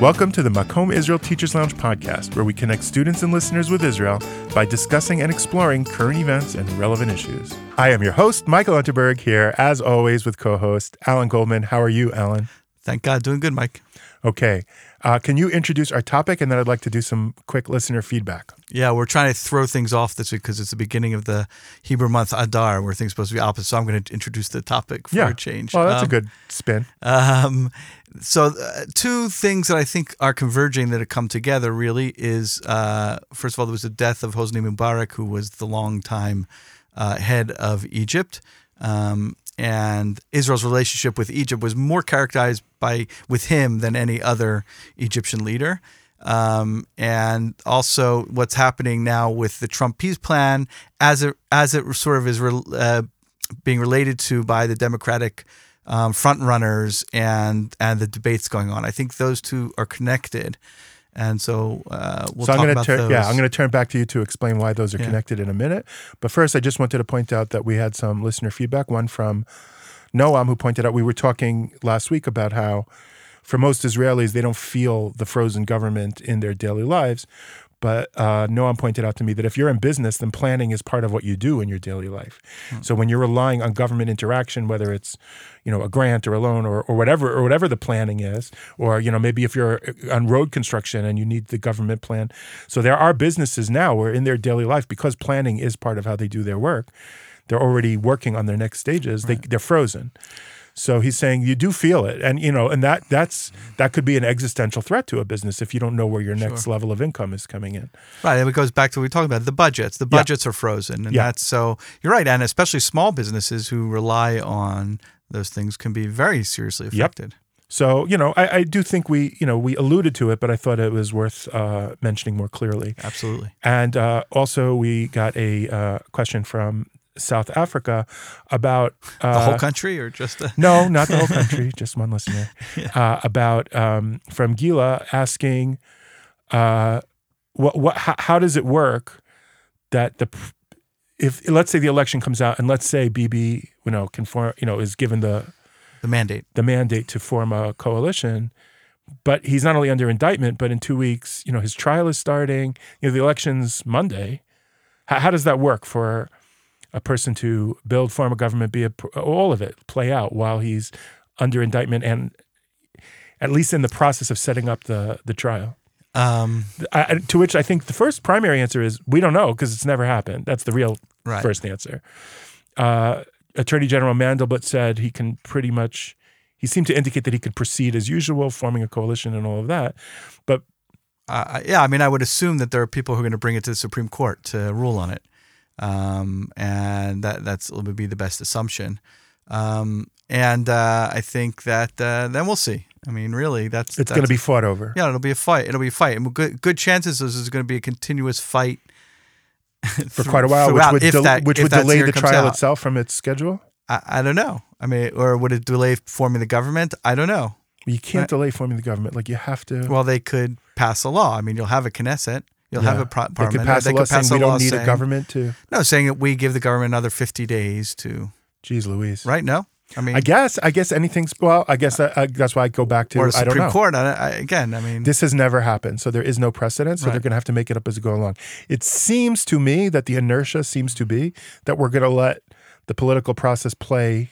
Welcome to the Makom Israel Teachers Lounge podcast, where we connect students and listeners with Israel by discussing and exploring current events and relevant issues. I am your host, Michael Unterberg, here as always with co host Alan Goldman. How are you, Alan? Thank God, doing good, Mike. Okay. Uh, can you introduce our topic? And then I'd like to do some quick listener feedback. Yeah, we're trying to throw things off this week because it's the beginning of the Hebrew month Adar, where things are supposed to be opposite. So I'm going to introduce the topic for yeah. a change. Well, that's Um, a good spin. Um, so, uh, two things that I think are converging that have come together really is uh, first of all, there was the death of Hosni Mubarak, who was the longtime uh, head of Egypt. Um, and Israel's relationship with Egypt was more characterized by with him than any other Egyptian leader. Um, and also, what's happening now with the Trump peace plan, as it as it sort of is re- uh, being related to by the Democratic um, front runners and and the debates going on. I think those two are connected, and so uh, we'll so I'm going to about turn, yeah, I'm going to turn back to you to explain why those are Yeah. connected in a minute. But first, I just wanted to point out that we had some listener feedback. One from Noam, who pointed out we were talking last week about how, for most Israelis, they don't feel the frozen government in their daily lives. But uh, Noam pointed out to me that if you're in business, then planning is part of what you do in your daily life. So when you're relying on government interaction, whether it's, you know, a grant or a loan or, or whatever or whatever the planning is, or you know maybe if you're on road construction and you need the government plan. So there are businesses now where in their daily life, because planning is part of how they do their work, they're already working on their next stages. They they're frozen. So he's saying you do feel it, and you know, and that that's that could be an existential threat to a business if you don't know where your next level of income is coming in. Right, and it goes back to what we talked about the budgets. The Yeah. budgets are frozen, and Yeah. that's so you're right, and especially small businesses who rely on those things can be very seriously affected. Yep. So you know, I, I do think we you know we alluded to it, but I thought it was worth uh, mentioning more clearly. Absolutely. And uh, also, we got a uh, question from South Africa about uh, The whole country, or just the, No, not the whole country, just one listener. Uh, about um, from Gila asking, uh, what what how, how does it work that the if let's say the election comes out and let's say Bibi you know conform you know is given the the mandate? the mandate to form a coalition. But he's not only under indictment, but in two weeks, you know, his trial is starting. You know, the election's Monday. How, how does that work for a person to build, form a government, be a, all of it play out while he's under indictment and at least in the process of setting up the the trial? Um, I, to which I think the first primary answer is we don't know because it's never happened. That's the real right. first answer. Uh, Attorney General Mandelblit said he can pretty much, he seemed to indicate that he could proceed as usual, forming a coalition and all of that. But Uh, yeah, I mean, I would assume that there are people who are going to bring it to the Supreme Court to rule on it, um, and that that's would be the best assumption. Um, and uh, I think that uh, then we'll see. I mean, really, that's it's going to be fought over. yeah, it'll be a fight. It'll be a fight, and good good chances this is going to be a continuous fight For quite a while, which would, del- that- which would delay the trial out. itself from its schedule. I, I don't know. I mean, or would it delay forming the government? I don't know. You can't Right. delay forming the government. Like you have to. Well, they could pass a law. I mean, you'll have a Knesset. You'll have a pro- they could pass a law saying we law don't need a government to. No, saying that we give the government another 50 days to, Jeez Louise. right? No? I mean, I guess. I guess anything's. Well, I guess that, I, that's why I go back to. or the I don't Supreme know. Court. I, I, again, I mean, This has never happened, so there is no precedent. So they're going to have to make it up as they go along. It seems to me that the inertia seems to be that we're going to let the political process play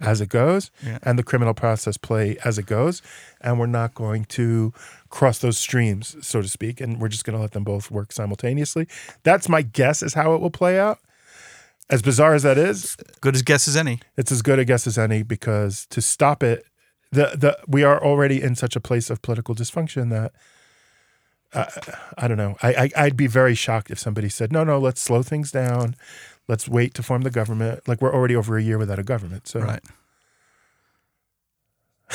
as it goes, Yeah. and the criminal process play as it goes, and we're not going to cross those streams, so to speak, and we're just going to let them both work simultaneously. That's my guess is how it will play out. As bizarre as that is, good as guess as any. it's as good a guess as any because to stop it, the the we are already in such a place of political dysfunction that uh, I don't know. I, I I'd be very shocked if somebody said, "No, no, let's slow things down. Let's wait to form the government." Like we're already over a year without a government. So Right.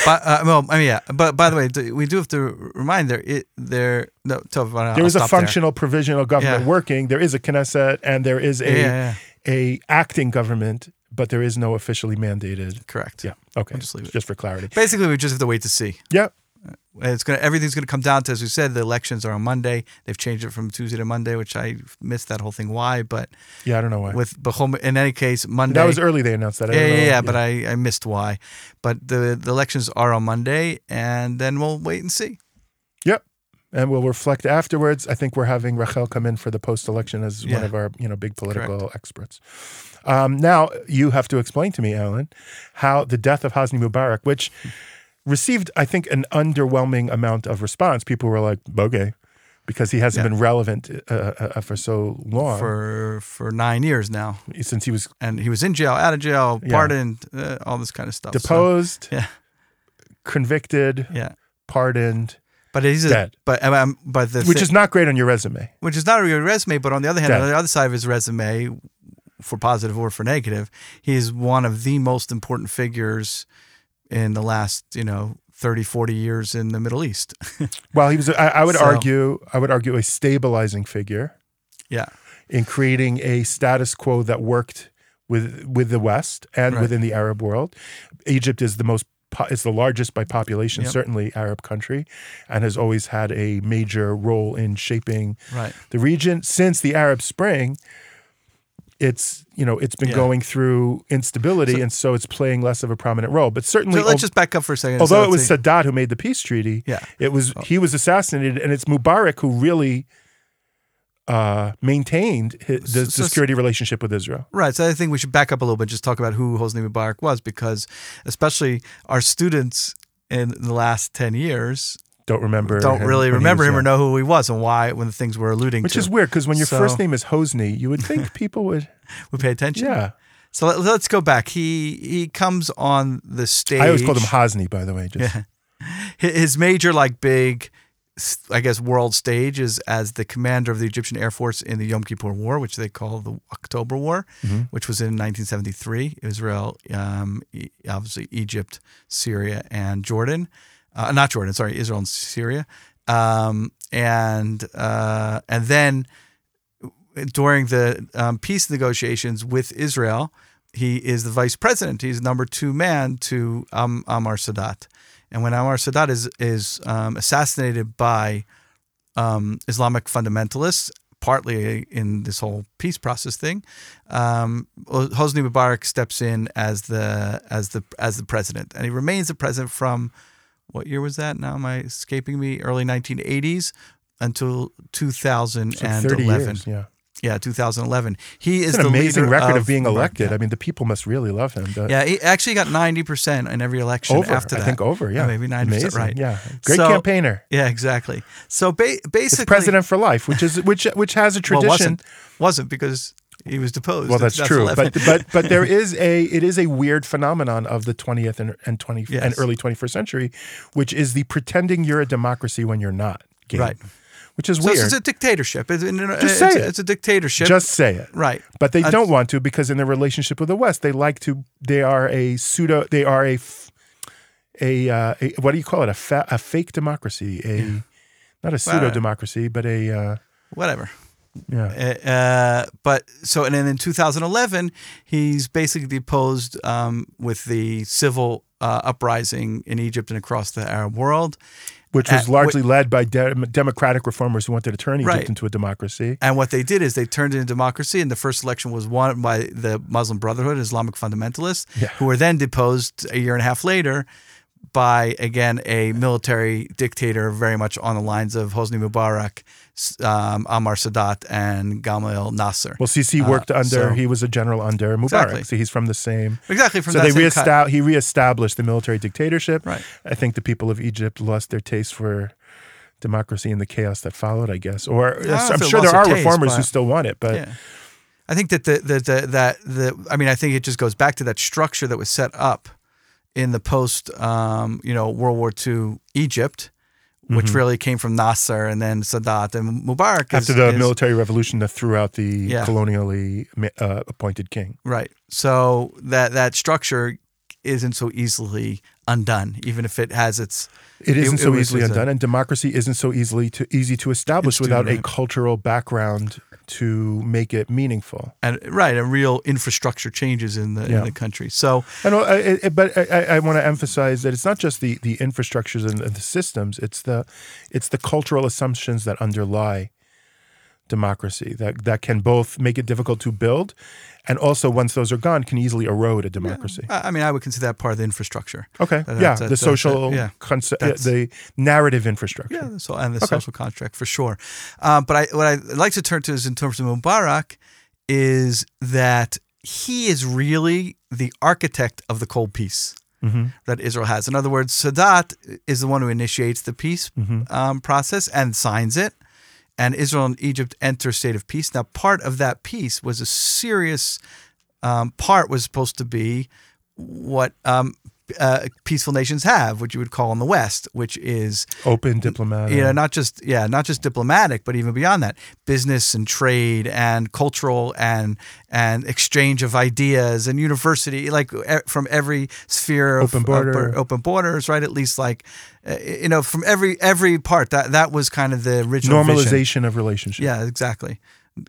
But uh, well, I mean, yeah. But by the way, we do have to remind there. It there. No, I'll there is a stop there. functional provisional government Yeah. working. There is a Knesset and there is a yeah, yeah. a acting government, but there is no officially mandated. correct. Yeah. Okay. I'll just leave it. Just for clarity. Basically, we just have to wait to see. Yeah. It's gonna everything's gonna come down to as we said. The elections are on Monday. They've changed it from Tuesday to Monday, which I missed that whole thing. Why? But Yeah. I don't know why. with Bahom, in any case, Monday. that was early. They announced that. I Yeah, don't yeah, yeah, But I, I missed why. But the the elections are on Monday, and then we'll wait and see. Yep. And we'll reflect afterwards. I think we're having Rachel come in for the post-election as one of our, you know, big political experts. Um, now you have to explain to me, Alan, how the death of Hosni Mubarak, which received, I think, an underwhelming amount of response. People were like, "Okay," because he hasn't Yeah. been relevant uh, uh, for so long for for nine years now, since he was and he was in jail, out of jail, Yeah. pardoned, uh, all this kind of stuff. So, deposed, yeah, convicted, yeah. pardoned, But he's a, Dead. but um, but the which thi- is not great on your resume. which is not a real resume. But on the other hand, Dead. on the other side of his resume, for positive or for negative, he is one of the most important figures in the last you know 30, 40 years in the Middle East. Well, he was. I, I would So- argue. I would argue a stabilizing figure yeah, in creating a status quo that worked with with the West and Right. within the Arab world. Egypt is the most. Is the largest by population, Yep. certainly Arab country, and has always had a major role in shaping right. the region since the Arab Spring. It's you know it's been Yeah. going through instability, So- and so it's playing less of a prominent role. But certainly, So let's just back up for a second. although So it was let's Sadat who made the peace treaty, Yeah. it was he was assassinated, and it's Mubarak who really uh, maintained hi the, So- the so- security relationship with Israel. Right. So I think we should back up a little bit, just talk about who Hosni Mubarak was, because especially our students in the last 10 years Don't remember. don't him really remember him or know who he was and why when the things we're alluding Which to. is weird because when your So- first name is Hosni, you would think people would. we pay attention. Yeah, So let, let's go back. He he comes on the stage. I always called him Hosni, by the way. Just, Yeah. His major, like big, I guess, world stage is as the commander of the Egyptian Air Force in the Yom Kippur War, which they call the October War, Mhm. which was in 1973. Israel, um, obviously Egypt, Syria, and Jordan. Uh, not Jordan, sorry, Israel and Syria. Um, and uh, and then during the um, peace negotiations with Israel, he is the vice president. He's number two man to um, Anwar Sadat. And when Anwar Sadat is is um, assassinated by um, Islamic fundamentalists, partly in this whole peace process thing, um, Hosni Mubarak steps in as the as the as the president, and he remains the president from what year was that? Now am I escaping me? Early 1980s until 2011. so years. Yeah, Yeah, 2011. He is an the amazing record of, being elected. Yeah. I mean, the people must really love him. but- Yeah, he actually got 90% in every election over. after that. I think over. Yeah, oh, maybe 90%, Amazing. right. Yeah, great So- campaigner. Yeah, exactly. So ba- basically, It's president for life, which is which which has a well, tradition. wasn't wasn't because he was deposed. Well, in that's true, 2011. but but but there is a it is a weird phenomenon of the 20th and, and 20 and early 21st century, which is the pretending you're a democracy when you're not. Game, Right. Which is so weird. it's a dictatorship. It's, Just say it's, it. it's a dictatorship. Just say it. right. But they Uh, don't want to because in their relationship with the West, they like to. They are a pseudo. They are a f- a, uh, a what do you call it? A fa- a fake democracy. A not a pseudo democracy, but a uh, Whatever. Yeah. Uh, but so and then in 2011, he's basically deposed um, with the civil uh, uprising in Egypt and across the Arab world. Which was Uh, largely led by de- democratic reformers who wanted to turn Egypt Right. into a democracy. And what they did is they turned it into democracy, and the first election was won by the Muslim Brotherhood, Islamic fundamentalists, Yeah. who were then deposed a year and a half later by, again, a military dictator very much on the lines of Hosni Mubarak, um, Anwar Sadat, and Gamal Nasser. Well, Sisi Uh, worked under. so- he was a general under Mubarak, Exactly. so he's from the same. exactly from so that they reestab- he reestablished the military dictatorship. Right. I think the people of Egypt lost their taste for democracy in the chaos that followed. I guess, or don't I'm sure there are taste, reformers who still want it. But Yeah. I think that the, the, the that the I mean I think it just goes back to that structure that was set up in the post um, you know World War II Egypt, which Mm-hmm. really came from Nasser and then Sadat and Mubarak. is- after the is- military revolution that threw out the Yeah. colonially uh, appointed king. right, so that that structure isn't so easily undone, even if it has its It isn't it so was- easily it's a- undone, and democracy isn't so easily to easy to establish without a cultural background to make it meaningful. and right and real infrastructure changes in the Yeah. in the country. So And I, I, but I, I want to emphasize that it's not just the the infrastructures and the systems; it's the it's the cultural assumptions that underlie democracy that that can both make it difficult to build, and also once those are gone, can easily erode a democracy. I I mean, I would consider that part of the infrastructure. Okay, That- yeah, that's- the social, that- yeah. conce- the narrative infrastructure. Yeah, so and the social contract for sure. Uh, but I, what I'd like to turn to is in terms of Mubarak, is that he is really the architect of the cold peace that Israel has. In other words, Sadat is the one who initiates the peace um, process and signs it. And Israel and Egypt enter state of peace. Now, part of that peace was a serious um, part was supposed to be what um, uh, peaceful nations have, what you would call in the West, which is Open diplomatic. you know not just yeah not just diplomatic but even beyond that business and trade and cultural and and exchange of ideas and university like from every sphere of Open border. bor- open borders right at least like uh, you know from every every part that that was kind of the original vision. normalization of relationships. Yeah, exactly,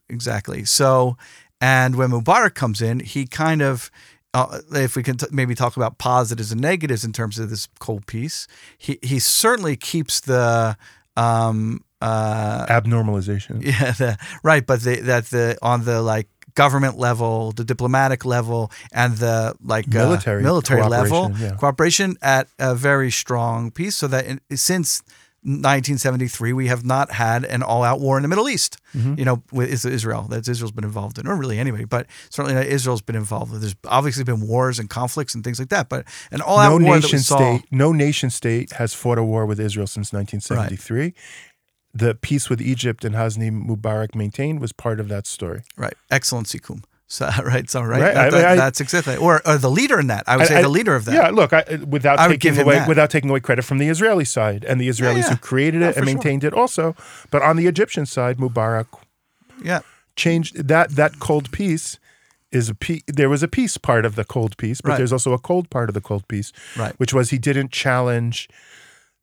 exactly. So, and when Mubarak comes in, he kind of, uh, if we can t- maybe talk about positives and negatives in terms of this cold peace, he he certainly keeps the. Um, uh, Abnormalization. yeah, the, right, but the, that the on the like government level, the diplomatic level, and the like uh, Military military level cooperation, yeah. cooperation at a very strong peace. So that in, since 1973, we have not had an all-out war in the Middle East. Mm-hmm. You know, with Israel that Israel's been involved in, or really anybody, but certainly Israel's been involved. There's obviously been wars and conflicts and things like that, but an all-out no war nation saw. state no nation state has fought a war with Israel since 1973. The peace with Egypt and Hosni Mubarak maintained was part of that story. Right, excellent Sikum. So, right, so right, Right, That- I- that- I- that's exactly, or, or the leader in that. I would say I- the leader of that. Yeah, look, I, without taking away that. without taking away credit from the Israeli side and the Israelis yeah. who created it and for sure. maintained it also, but on the Egyptian side, Mubarak yeah. changed that that cold peace is a pe- there was a peace part of the cold peace, but Right. there's also a cold part of the cold peace, Right. which was he didn't challenge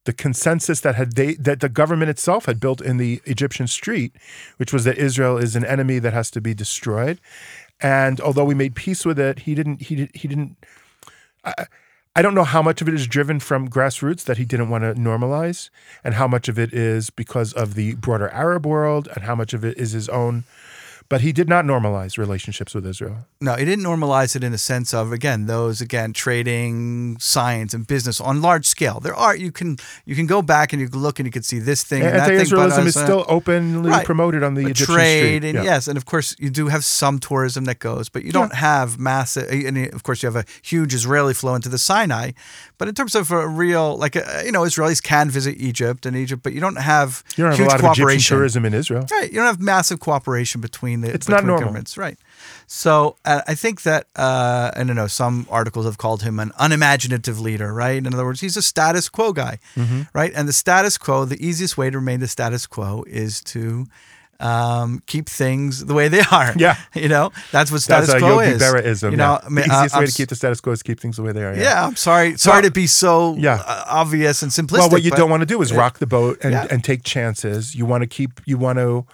the consensus that had they that the government itself had built in the Egyptian street, which was that Israel is an enemy that has to be destroyed. And although we made peace with it, he didn't he did he didn't I, I don't know how much of it is driven from grassroots that he didn't want to normalize, and how much of it is because of the broader Arab world, and how much of it is his own. But he did not normalize relationships with Israel. No, he didn't normalize it in the sense of again those again trading, science, and business on large scale. There are you can you can go back and you can look and you can see this thing and that thing. but Anti-Israelism is still openly Right. promoted on the Egyptian trade street. and Yeah. yes, and of course you do have some tourism that goes, but you don't have massive. And of course you have a huge Israeli flow into the Sinai, but in terms of a real like you know Israelis can visit Egypt and Egypt, but you don't have You don't have huge a lot of Egyptian cooperation. tourism in Israel. Right. You don't have massive cooperation between the It's not normal. governments. Right. So uh, I think that uh, I don't know. Some articles have called him an unimaginative leader. Right. In other words, he's a status quo guy. Mm-hmm. Right. And the status quo, the easiest way to remain the status quo is to um, keep things the way they are. Yeah. You know, that's what status That's a quo Yogi is. Berra-ism. You know, yeah. I mean, the easiest uh, way I'm to keep the status quo is keep things the way they are. yeah, I'm sorry. Sorry to be so Yeah. uh, obvious and simplistic. Well, what you don't want to do is rock the boat and, Yeah. and take chances. You want to keep. You want to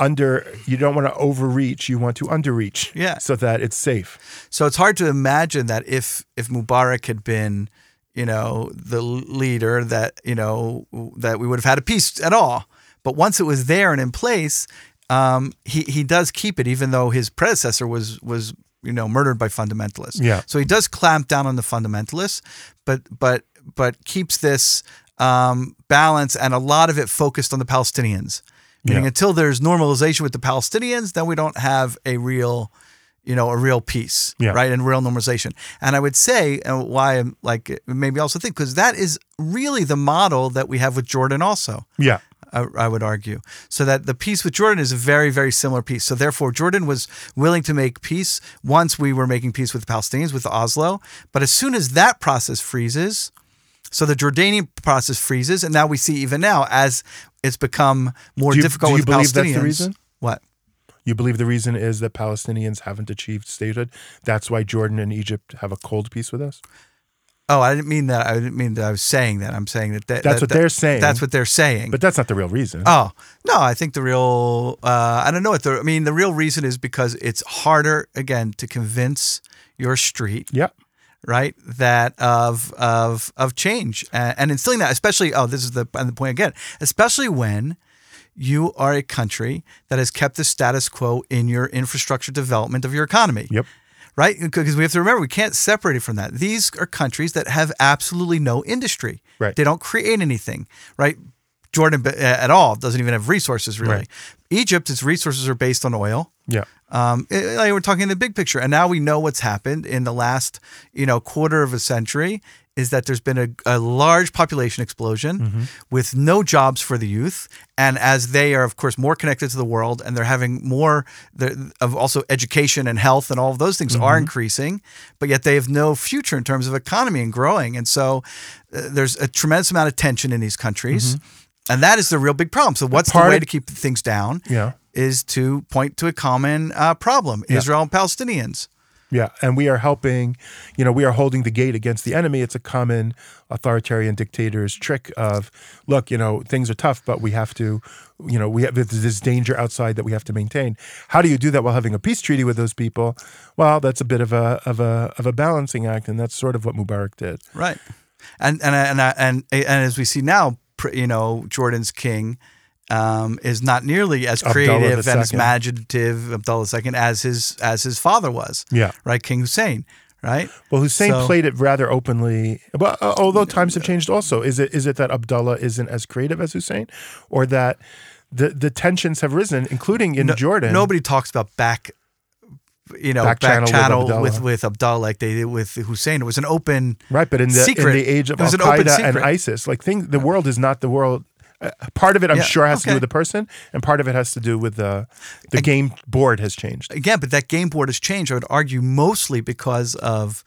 under. You don't want to overreach. You want to underreach. Yeah. So that it's safe. So it's hard to imagine that if if Mubarak had been, you know, the leader that you know that we would have had a peace at all. But once it was there and in place, um, he he does keep it, even though his predecessor was was you know murdered by fundamentalists. Yeah. So he does clamp down on the fundamentalists, but but but keeps this um, balance and a lot of it focused on the Palestinians. Meaning Yeah. until there's normalization with the Palestinians, then we don't have a real, you know, a real peace, Yeah. right, and real normalization. And I would say, and why I'm like maybe also think because that is really the model that we have with Jordan also. Yeah. I, I would argue. So that the peace with Jordan is a very, very similar peace. So therefore, Jordan was willing to make peace once we were making peace with the Palestinians with Oslo. But as soon as that process freezes, so the Jordanian process freezes, and now we see even now as it's become more you- difficult with the believe that's Palestinians. the reason? What? You believe the reason is that Palestinians haven't achieved statehood. That's why Jordan and Egypt have a cold peace with us. Oh, I didn't mean that. I didn't mean that. I was saying that. I'm saying that. that That's that- what that- they're saying. That's what they're saying. But that's not the real reason. Oh no, I think the real uh, I don't know what the I mean the real reason is because it's harder again to convince your street yeah. Right that of of of change and, and instilling that especially oh this is the and the point again especially when you are a country that has kept the status quo in your infrastructure development of your economy. Yep. Right? Because we have to remember, we can't separate it from that. These are countries that have absolutely no industry. Right. They don't create anything. Right? Jordan uh, at all doesn't even have resources really. Right. Egypt, its resources are based on oil. Yeah. Um, it- like we're talking the big picture, and now we know what's happened in the last, you know, quarter of a century. Is that there's been a, a large population explosion with no jobs for the youth, and as they are, of course, more connected to the world, and they're having more the- of also education and health, and all of those things are increasing, but yet they have no future in terms of economy and growing, and so uh, there's a tremendous amount of tension in these countries. And that is the real big problem. So, what's the way of- to keep things down? Yeah. is to point to a common uh, problem Israel and Palestinians. Yeah, and we are helping, you know, we are holding the gate against the enemy. It's a common authoritarian dictator's trick of, look, you know, things are tough, but we have to, you know, we have this danger outside that we have to maintain. How do you do that while having a peace treaty with those people? Well, that's a bit of a of a of a balancing act, and that's sort of what Mubarak did. Right. And and and and and, as we see now, you know, Jordan's king um, is not nearly as creative and as imaginative, Abdullah II, as his as his father was. Yeah. Right, King Hussein. Right. Well, Hussein So- played it rather openly. But uh, although times have changed, also is it is it that Abdullah isn't as creative as Hussein, or that the the tensions have risen, including in Jordan? Nobody talks about back. You know, Back back, channel with channel, Abdullah. with with Abdullah like they did with Hussein. It was an open. Right, but in the Secret. in the age of Al was an open Qaeda and. ISIS, like thing, the world is not the world. Uh, part of it, I'm Yeah, sure, has to do with the person, and part of it has to do with the the game board has changed. again, but that game board has changed. I would argue mostly because of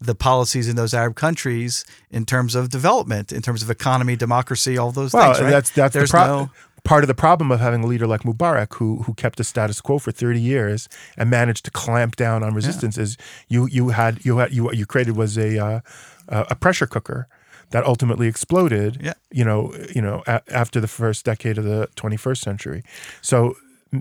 the policies in those Arab countries in terms of development, in terms of economy, democracy, all those Well, things. Right? that's that's There's the pro- no part of the problem of having a leader like Mubarak, who who kept the status quo for 30 years and managed to clamp down on resistance. Is you you had you had you what you created was a uh, a pressure cooker that ultimately exploded. Yeah. You know you know a- after the first decade of the 21st century. So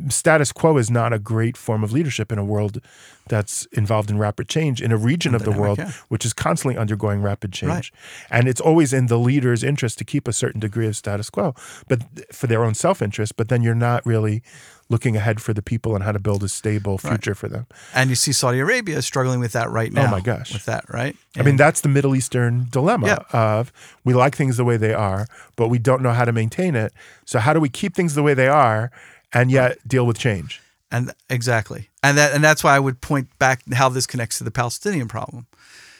status quo is not a great form of leadership in a world that's involved in rapid change in a region of the world yeah. which is constantly undergoing rapid change Right. and it's always in the leader's interest to keep a certain degree of status quo but for their own self-interest but then you're not really looking ahead for the people and how to build a stable future for them and you see Saudi Arabia struggling with that right oh now. Oh my gosh. with that right. i mean that's the middle eastern dilemma Yeah. of we like things the way they are but we don't know how to maintain it so how do we keep things the way they are and yet deal with change and exactly, and that and that's why I would point back how this connects to the Palestinian problem,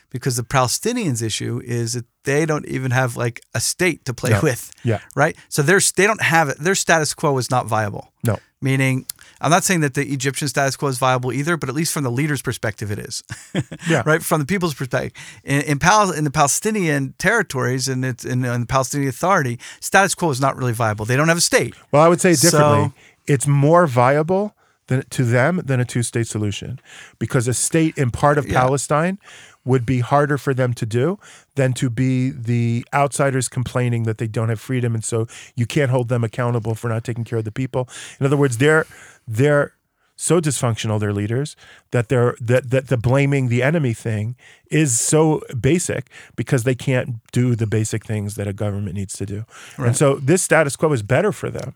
because the Palestinians' issue is that they don't even have like a state to play No. with. Yeah. right. So their they don't have it. Their status quo is not viable. no Meaning, I'm not saying that the Egyptian status quo is viable either, but at least from the leader's perspective, it is. Yeah. right from the people's perspective. In in, Pal- in the Palestinian territories and it's in, in the Palestinian Authority, status quo is not really viable. They don't have a state. Well, I would say differently. So- it's more viable than to them than a two-state solution, because a state in part of Yeah. Palestine would be harder for them to do than to be the outsiders complaining that they don't have freedom, and so you can't hold them accountable for not taking care of the people. In other words, they're they're so dysfunctional, their leaders, that they're that that the blaming the enemy thing is so basic because they can't do the basic things that a government needs to do. And so this status quo is better for them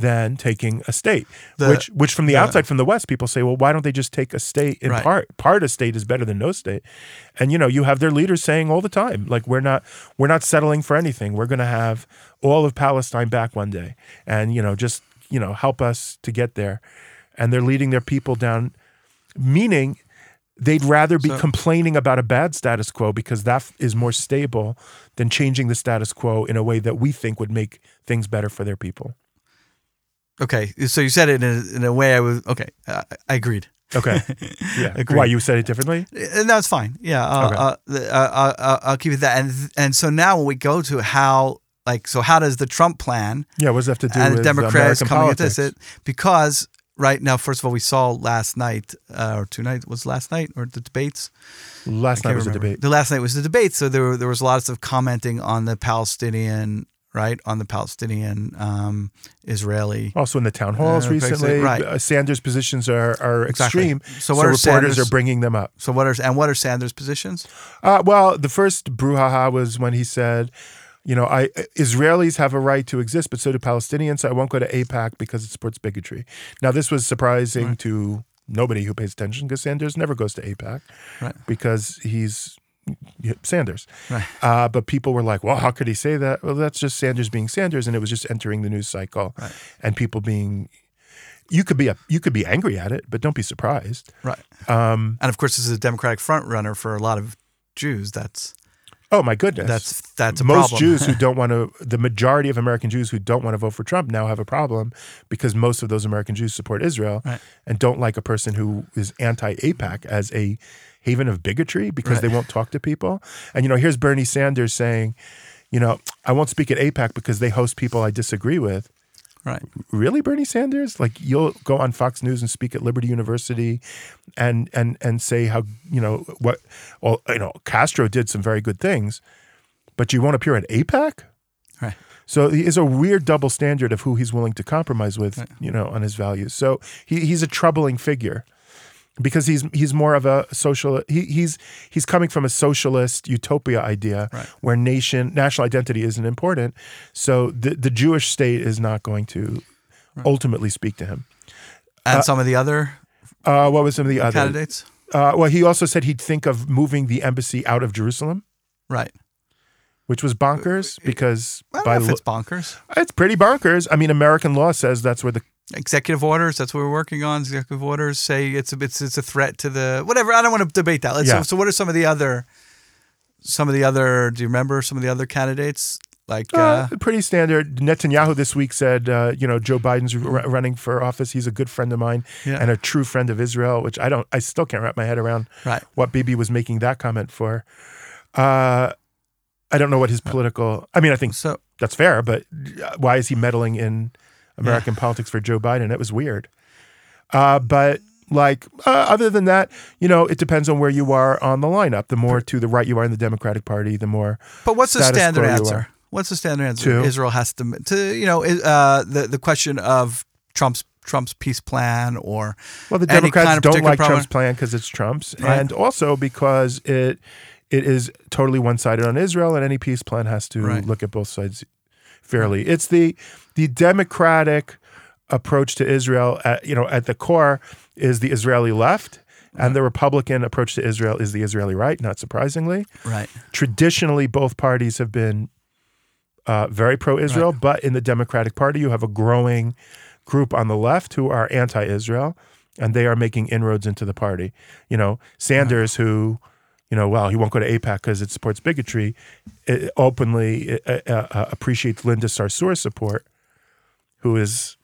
than taking a state. The- which which from the outside, from the West, people say, well, why don't they just take a state in Right. part? Part of state is better than no state. And you know, you have their leaders saying all the time, like we're not we're not settling for anything. We're gonna have all of Palestine back one day. And, you know, just, you know, help us to get there. And they're leading their people down meaning they'd rather be So- complaining about a bad status quo because that is more stable than changing the status quo in a way that we think would make things better for their people. Okay, so you said it in a, in a way I was okay. I, I agreed. Okay. Yeah. Agreed. Why you said it differently? And that's fine. Yeah, uh, Okay. uh, uh, uh, uh, I'll keep it that. And and so now when we go to how like so how does the Trump plan Yeah. What does that have to do and with Democrats American coming politics? at this it because right now first of all we saw last night uh, or two nights was last night or the debates Last night was remember. debate. The last night was the debate, so there there was lots of commenting on the Palestinian right on the Palestinian um, Israeli. Also in the town halls Uh, recently, right. uh, Sanders' positions are, are Exactly. extreme. So what are reporters Sanders- are bringing them up. So what are and what are Sanders' positions? Uh, well, the first brouhaha was when he said, You know, I Israelis have a right to exist, but so do Palestinians. So I won't go to AIPAC because it supports bigotry. Now, this was surprising to nobody who pays attention because Sanders never goes to AIPAC Right. because he's Sanders. Right. Uh, but people were like, well, how could he say that? Well, that's just Sanders being Sanders. And it was just entering the news cycle Right. and people being, you could be a, you could be angry at it, but don't be surprised. Right. Um, And of course, this is a Democratic front runner for a lot of Jews. That's oh my goodness. that's that's a most. Jews who don't want to, the majority of American Jews who don't want to vote for Trump now have a problem because most of those American Jews support Israel Right. and don't like a person who is anti AIPAC as a haven of bigotry because Right. they won't talk to people. And, you know, here's Bernie Sanders saying, you know, I won't speak at AIPAC because they host people I disagree with. right. Really, Bernie Sanders? Like you'll go on Fox News and speak at Liberty University, and and and say how you know what? Well, you know Castro did some very good things, but you won't appear at AIPAC. Right. So he is a weird double standard of who he's willing to compromise with, you know, on his values. So he, he's a troubling figure because he's he's more of a social. He, he's he's coming from a socialist utopia idea Right. where nation national identity isn't important. So the the Jewish state is not going to ultimately speak to him. And some of the other Uh, what was some of the other? candidates. Uh, well, he also said he'd think of moving the embassy out of Jerusalem, Right. which was bonkers because I don't by know if lo- it's bonkers. it's pretty bonkers. I mean, American law says that's where the Executive orders. That's what we're working on. Executive orders say it's a it's it's a threat to the whatever. I don't want to debate that. Let's, Yeah. so, so what are some of the other some of the other? Do you remember some of the other candidates? Like uh, Uh, pretty standard. Netanyahu this week said, uh, you know, Joe Biden's r- running for office. He's a good friend of mine Yeah. and a true friend of Israel, which I don't, I still can't wrap my head around right. what Bibi was making that comment for. Uh, I don't know what his political. I mean, I think So that's fair, but uh, why is he meddling in American politics for Joe Biden? It was weird. Uh, but like uh, other than that, you know, it depends on where you are on the lineup. The more to the right you are in the Democratic Party, the more But what's the standard answer? What's the standard answer? To? Israel has to to you know uh, the the question of Trump's Trump's peace plan or Well, the Democrats kind of don't like problem? Trump's plan because it's Trump's, Right. and also because it it is totally one sided on Israel, and any peace plan has to Right. look at both sides fairly. It's the the Democratic approach to Israel. At, you know, at the core is the Israeli left, and the Republican approach to Israel is the Israeli right. Not surprisingly, right traditionally both parties have been uh, very pro-Israel, but in the Democratic Party, you have a growing group on the left who are anti-Israel, and they are making inroads into the party. You know, Sanders, who, you know, well, he won't go to AIPAC because it supports bigotry, it openly uh, uh, uh, appreciates Linda Sarsour's support, who is.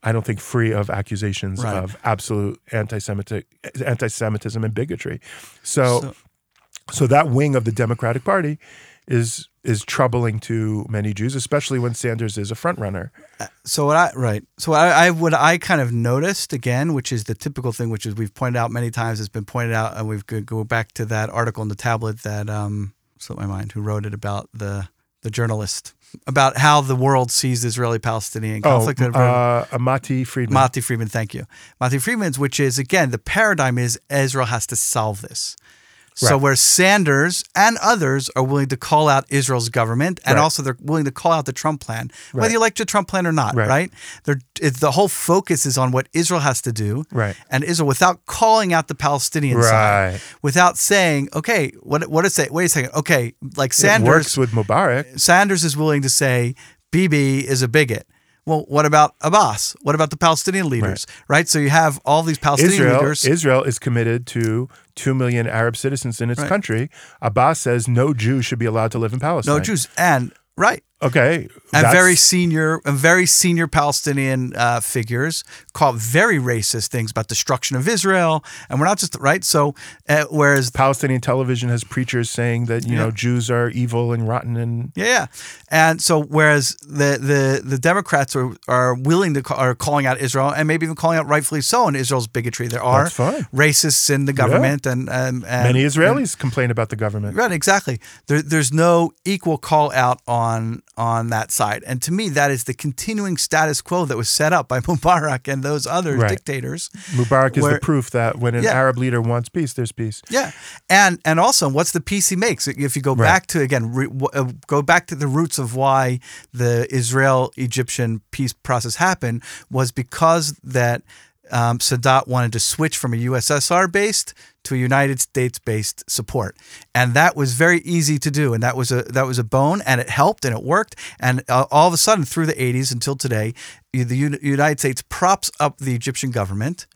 I don't think free of accusations Right. of absolute anti-Semitic, anti-Semitism and bigotry. so So- so that wing of the Democratic Party is is troubling to many Jews, especially when Sanders is a front runner. So what I right. So I, I what I kind of noticed again, which is the typical thing, which is we've pointed out many times, it's been pointed out, and we've go back to that article in the tablet that um slipped my mind, who wrote it about the the journalist about how the world sees the Israeli-Palestinian conflict. oh, uh, Amati Friedman. Matti Friedman, thank you. Matti Friedman's, which is again the paradigm is Israel has to solve this. So Right. where Sanders and others are willing to call out Israel's government, and Right. also they're willing to call out the Trump plan, whether Right. you like the Trump plan or not, Right. the whole focus is on what Israel has to do, Right. And Israel, without calling out the Palestinian side, without saying, okay, what what is it? Say? Wait a second, okay, like It Sanders, works with Mubarak. Sanders is willing to say Bibi is a bigot. Well, what about Abbas? What about the Palestinian leaders? Right. So you have all these Palestinian Israel, leaders. Israel is committed to two million Arab citizens in its Right. country. Abbas says no Jew should be allowed to live in Palestine. no Jews, and right, Okay, and very senior, and very senior Palestinian uh, figures call very racist things about destruction of Israel, and we're not just right. So, uh, whereas Palestinian television has preachers saying that you Yeah. know Jews are evil and rotten and Yeah, yeah. And so whereas the the the Democrats are are willing to call, are calling out Israel and maybe even calling out rightfully so in Israel's bigotry, there are racists in the government and, and, and many Israelis complain about the government. Right, exactly. There, there's no equal call out on on that side. And to me, that is the continuing status quo that was set up by Mubarak and those other Right. dictators. Mubarak is the proof that when an Yeah. Arab leader wants peace, there's peace. Yeah, and and also, what's the peace he makes? If you go Right. back to again, re, w- uh, go back to the roots of why the Israel-Egyptian peace process happened was because that um, Sadat wanted to switch from a USSR based to a United States based support, and that was very easy to do, and that was a that was a bone, and it helped, and it worked, and uh, all of a sudden through the 80s until today, the Uni- United States props up the Egyptian government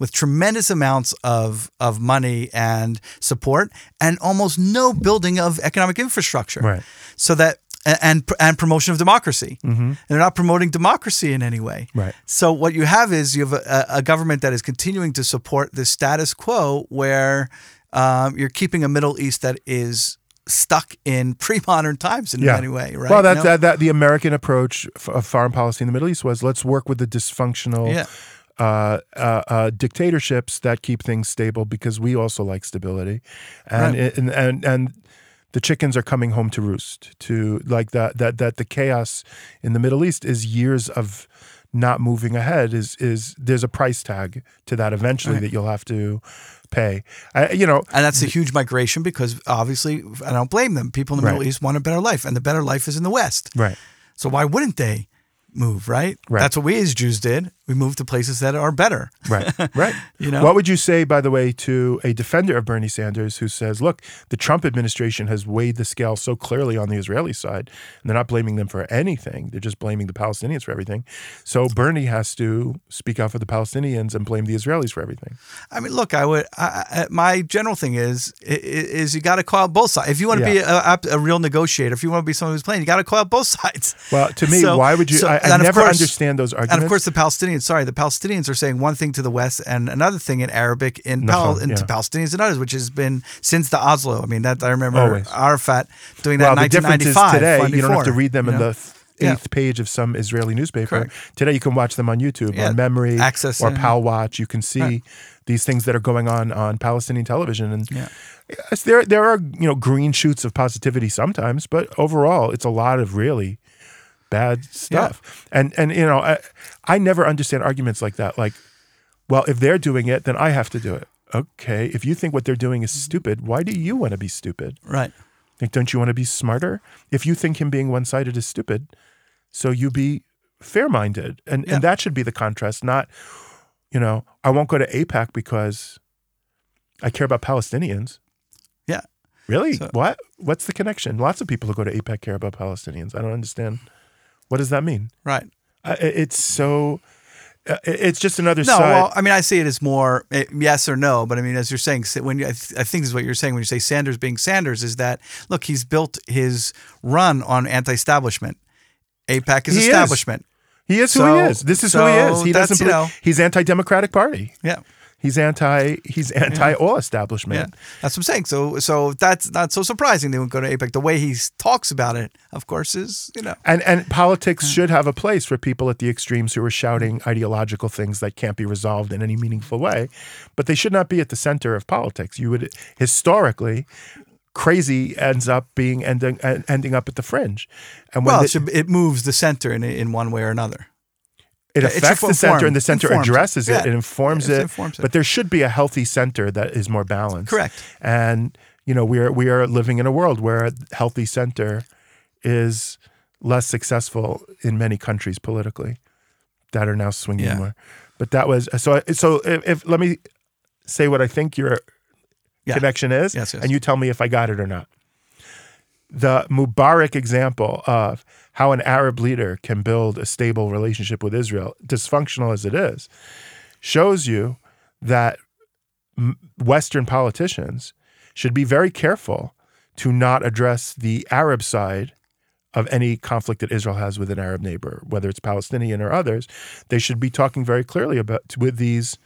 with tremendous amounts of of money and support, and almost no building of economic infrastructure, Right. so that and and promotion of democracy. And they're not promoting democracy in any way. Right. So what you have is you have a, a government that is continuing to support the status quo, where um, you're keeping a Middle East that is stuck in pre-modern times in Yeah. many way, right? Well, that, that that the American approach of foreign policy in the Middle East was let's work with the dysfunctional Yeah. uh, uh, uh, dictatorships that keep things stable because we also like stability, and Right. and and and the chickens are coming home to roost. To like that that that the chaos in the Middle East is years of not moving ahead. Is is there's a price tag to that eventually Right. that you'll have to pay. I, you know, And that's a huge migration because obviously, I don't blame them. People in the Right. Middle East want a better life, and the better life is in the West. right. So why wouldn't they move, right? Right. That's what we as Jews did. We move to places that are better. Right, right. You know? what would you say, by the way, to a defender of Bernie Sanders who says, "Look, the Trump administration has weighed the scale so clearly on the Israeli side, and they're not blaming them for anything; they're just blaming the Palestinians for everything. So Bernie has to speak out for the Palestinians and blame the Israelis for everything." I mean, look, I would. I, I, my general thing is is you got to call out both sides. If you want to be a, a, real negotiator, if you want to be someone who's playing, you got to call out both sides. Well, to me, So- why would you? so- I, I never course- understand those arguments. And of course, the Palestinians. Sorry, the Palestinians are saying one thing to the West and another thing in Arabic in Pal- Nachon, into. Palestinians and others, which has been since the Oslo. I mean, that I remember Always. Arafat doing that well, in the difference is 1995. today you don't have to read them you in know? the th- Yeah. eighth page of some Israeli newspaper. Correct. Today you can watch them on YouTube, Yeah. on MEMRI, Access, or yeah. Pal Watch. You can see Right. these things that are going on on Palestinian television, and Yeah. yes, there there are you know green shoots of positivity sometimes, but overall it's a lot of really bad stuff. And and you know I, I never understand arguments like that. Like, well, if they're doing it, then I have to do it. Okay, if you think what they're doing is stupid, why do you want to be stupid? Right. Like, don't you want to be smarter? If you think him being one sided is stupid, so you be fair minded. And Yeah. and that should be the contrast, not, you know, I won't go to AIPAC because I care about Palestinians. Yeah. Really? So- what? What's the connection? Lots of people who go to AIPAC care about Palestinians. I don't understand. What does that mean? Right. I, it- it's so. uh, It's just another No, side. well, I mean, I see it as more eh, yes or no, but I mean, as you're saying, when you, I, th- I think this is what you're saying when you say Sanders being Sanders is that look, he's built his run on anti-establishment. AIPAC is He is. establishment. he is who he is. This is who he is. He doesn't. you believe- know- he's anti-democratic party. Yeah. He's anti. He's anti all Yeah, establishment. that's what I'm saying. So, so that's not so surprising. They won't go to AIPAC. The way he talks about it, of course, is you know, And and politics should have a place for people at the extremes who are shouting ideological things that can't be resolved in any meaningful way, but they should not be at the center of politics. You would historically crazy ends up being ending ending up at the fringe, and when well, it, should, it moves the center in in one way or another. It affects the center and the center inform- addresses it, yeah, it informs it it, informs it. but there should be a healthy center that is more balanced. Correct. And you know we are we are living in a world where a healthy center is less successful in many countries politically that are now swinging Yeah. more. But that was so. So if, if let me say what I think your Yeah. connection is, Yes, yes. and you tell me if I got it or not. The Mubarak example of how an Arab leader can build a stable relationship with Israel, dysfunctional as it is, shows you that Western politicians should be very careful to not address the Arab side of any conflict that Israel has with an Arab neighbor, whether it's Palestinian or others. They should be talking very clearly about with these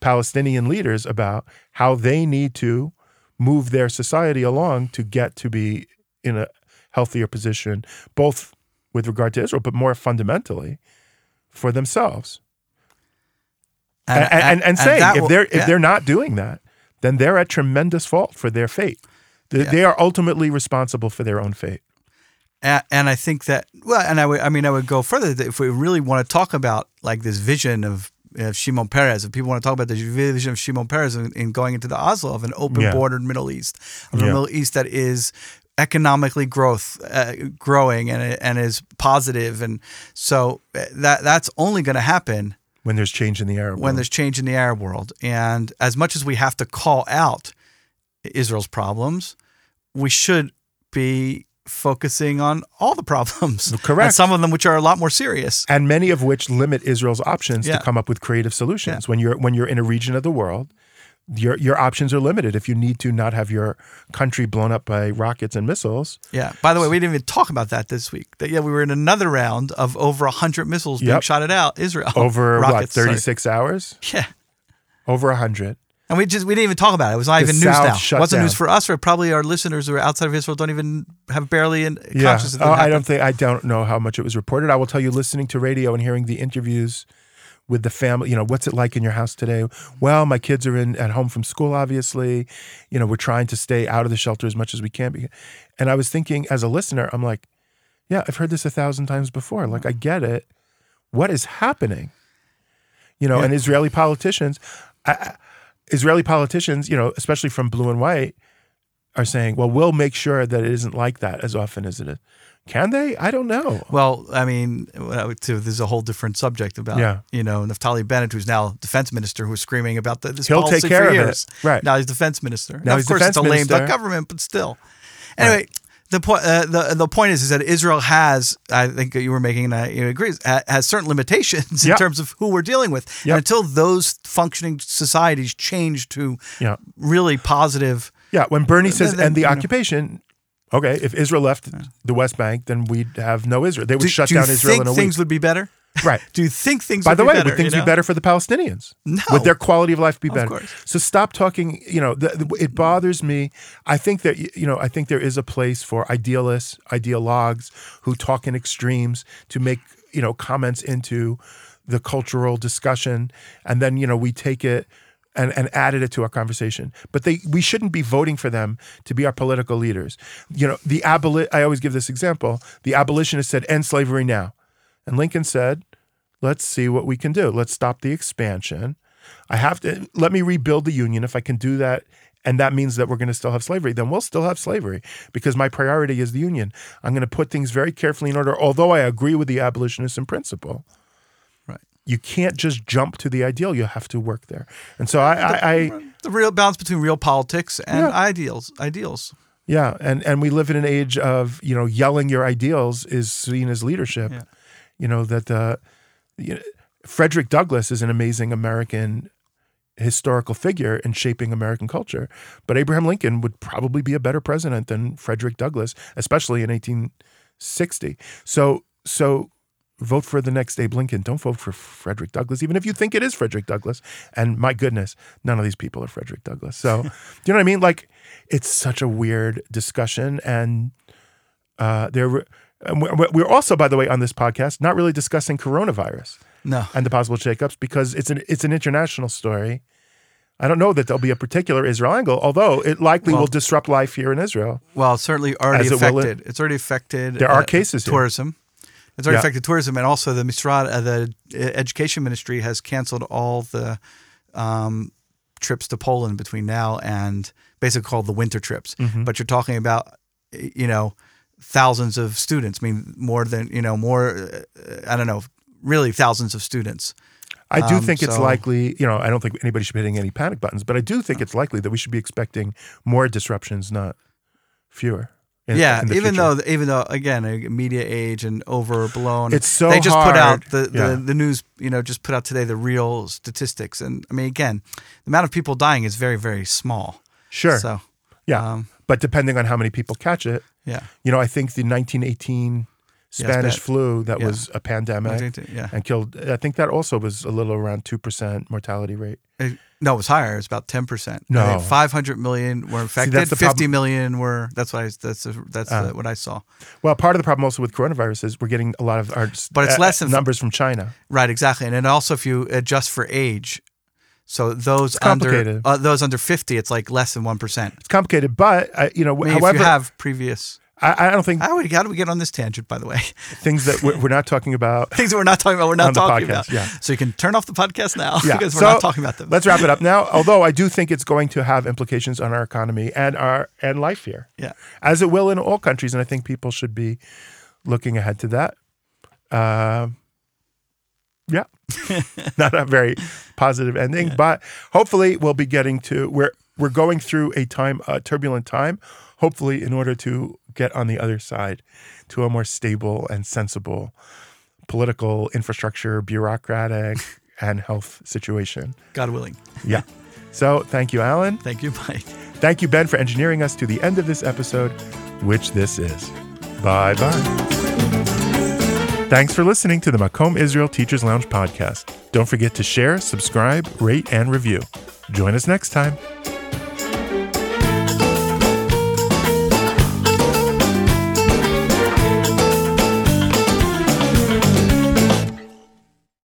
Palestinian leaders about how they need to move their society along to get to be in a healthier position, both with regard to Israel, but more fundamentally for themselves. And, and, and, and saying if they're if yeah. they're not doing that, then they're at tremendous fault for their fate. They, Yeah. they are ultimately responsible for their own fate. And I think that well, and I would, I mean, I would go further. that If we really want to talk about like this vision of, of Shimon Peres, if people want to talk about the vision of Shimon Peres in, in going into the Oslo of an open Yeah. bordered Middle East, of a Yeah. Middle East that is economically growth uh, growing and and is positive, and so uh, that that's only going to happen when there's change in the Arab when world. there's change in the Arab world. And as much as we have to call out Israel's problems, we should be focusing on all the problems. Correct. And some of them which are a lot more serious. and many of which limit Israel's options Yeah. to come up with creative solutions. When you're when you're in a region of the world, your your options are limited. If you need to not have your country blown up by rockets and missiles, Yeah. By the way, we didn't even talk about that this week. That yeah, we were in another round of over hundred missiles being shot at out Israel. over what Rockets, sorry. thirty six hours, Yeah. over hundred. And we just we didn't even talk about it. It was not The even news South now. shut It wasn't down. news for us, or probably our listeners who are outside of Israel don't even have barely in Yeah, consciousness. that oh, I don't think I don't know how much it was reported. I will tell you, listening to radio and hearing the interviews with the family, you know, what's it like in your house today? Well, my kids are in at home from school. Obviously, you know, we're trying to stay out of the shelter as much as we can. Be- And I was thinking, as a listener, I'm like, yeah, I've heard this a thousand times before. Like, I get it. What is happening? You know, Yeah. and Israeli politicians, I, I- Israeli politicians, you know, especially from blue and white, are saying, well, we'll make sure that it isn't like that as often as it is. Can they? I don't know. Well, I mean, there's a whole different subject about, Yeah. you know, Naftali Bennett, who's now defense minister, who's screaming about the, this He'll policy take care for of it. years. Right. Now he's defense minister. Now of he's course, it's a lame duck government, but still. Anyway, the point uh, the the point is is that Israel has, I think you were making, and I you agree, has certain limitations in Yeah. terms of who we're dealing with. Yeah. And until those functioning societies change to Yeah. really positive. Yeah. When Bernie says then, end the occupation, okay, if Israel left the West Bank, then we'd have no Israel. They would Do, shut do down Israel in a week. things would be better? right. Do you think things By would the be way, better? would things you be better for the Palestinians? No. Would their quality of life be better? course. So stop talking. You know, the, the- it bothers me. I think that you know, I think there is a place for idealists, ideologues who talk in extremes to make you know comments into the cultural discussion, and then you know we take it. And, and added it to our conversation, but they we shouldn't be voting for them to be our political leaders. You know, the aboli- I always give this example. The abolitionist said, "End slavery now," and Lincoln said, let's see what we can do. Let's stop the expansion. I have to let me rebuild the union. If I can do that, and that means that we're going to still have slavery, then we'll still have slavery because my priority is the union. I'm going to put things very carefully in order, although I agree with the abolitionists in principle. You can't just jump to the ideal. You have to work there. And so I, I, I the real balance between real politics and Yeah. ideals. Ideals. Yeah, and and we live in an age of you know yelling your ideals is seen as leadership. Yeah. You know that uh, you know, Frederick Douglass is an amazing American historical figure in shaping American culture, but Abraham Lincoln would probably be a better president than Frederick Douglass, especially in 1860. So so vote for the next Abe Lincoln. Don't vote for Frederick Douglass, even if you think it is Frederick Douglass. And my goodness, none of these people are Frederick Douglass. So, do you know what I mean? Like, it's such a weird discussion, and uh, there. and we're also, by the way, on this podcast, not really discussing coronavirus No. and the possible shakeups because it's an it's an international story. I don't know that there'll be a particular Israel angle, although it likely Well- will disrupt life here in Israel. Well, it's certainly already As it affected. it's already affected. There are uh, cases here. tourism. It's already Yeah. affected tourism, and also the Misrad, uh, the uh, education ministry has canceled all the um, trips to Poland between now and basically called the winter trips. Mm-hmm. But you're talking about, you know, thousands of students. I mean, more than you know, more. Uh, I don't know, really thousands of students. I do Um, think it's so- likely, you know, I don't think anybody should be hitting any panic buttons, but I do think it's likely that we should be expecting more disruptions, not fewer. In- yeah, in even future. though even though again media age and overblown. It's so they just put out the, the, Yeah. the news. You know, just put out today the real statistics, and I mean, again, the amount of people dying is very very small. Sure. So yeah. um, but depending on how many people catch it, yeah, you know, I think the 1918 Spanish flu that Yeah. was a pandemic yeah. and killed, I think that also was a little around 2% mortality rate. It- no, it was higher. It was about ten percent. No. five hundred million were infected. that's the Fifty million were. That's what I. That's the, that's Uh. the, what I saw. Well, part of the problem also with coronavirus is we're getting a lot of our But it's uh, less than- numbers from China. Right, exactly, and then also if you adjust for age, so those under uh, those under fifty, it's like less than one percent. It's complicated, but uh, you know, I mean, however, if you have previous, I, I don't think How, how do we get on this tangent, by the way? things that we're, we're not talking about. Things that we're not talking about, we're not talking podcast, about. yeah. So you can turn off the podcast now Yeah, because we're so not talking about them. Let's wrap it up now. Although I do think it's going to have implications on our economy and our and life here, Yeah. as it will in all countries, and I think people should be looking ahead to that. Um, yeah, not a very positive ending, but hopefully we'll be getting to we're we're going through a time a turbulent time. Hopefully, in order to get on the other side to a more stable and sensible political infrastructure, bureaucratic, and health situation. God willing. Yeah. So thank you, Alan. Thank you, Mike. Thank you, Ben, for engineering us to the end of this episode, which this is. Bye bye. Thanks for listening to the Makom Israel Teachers Lounge podcast. Don't forget to share, subscribe, rate, and review. Join us next time.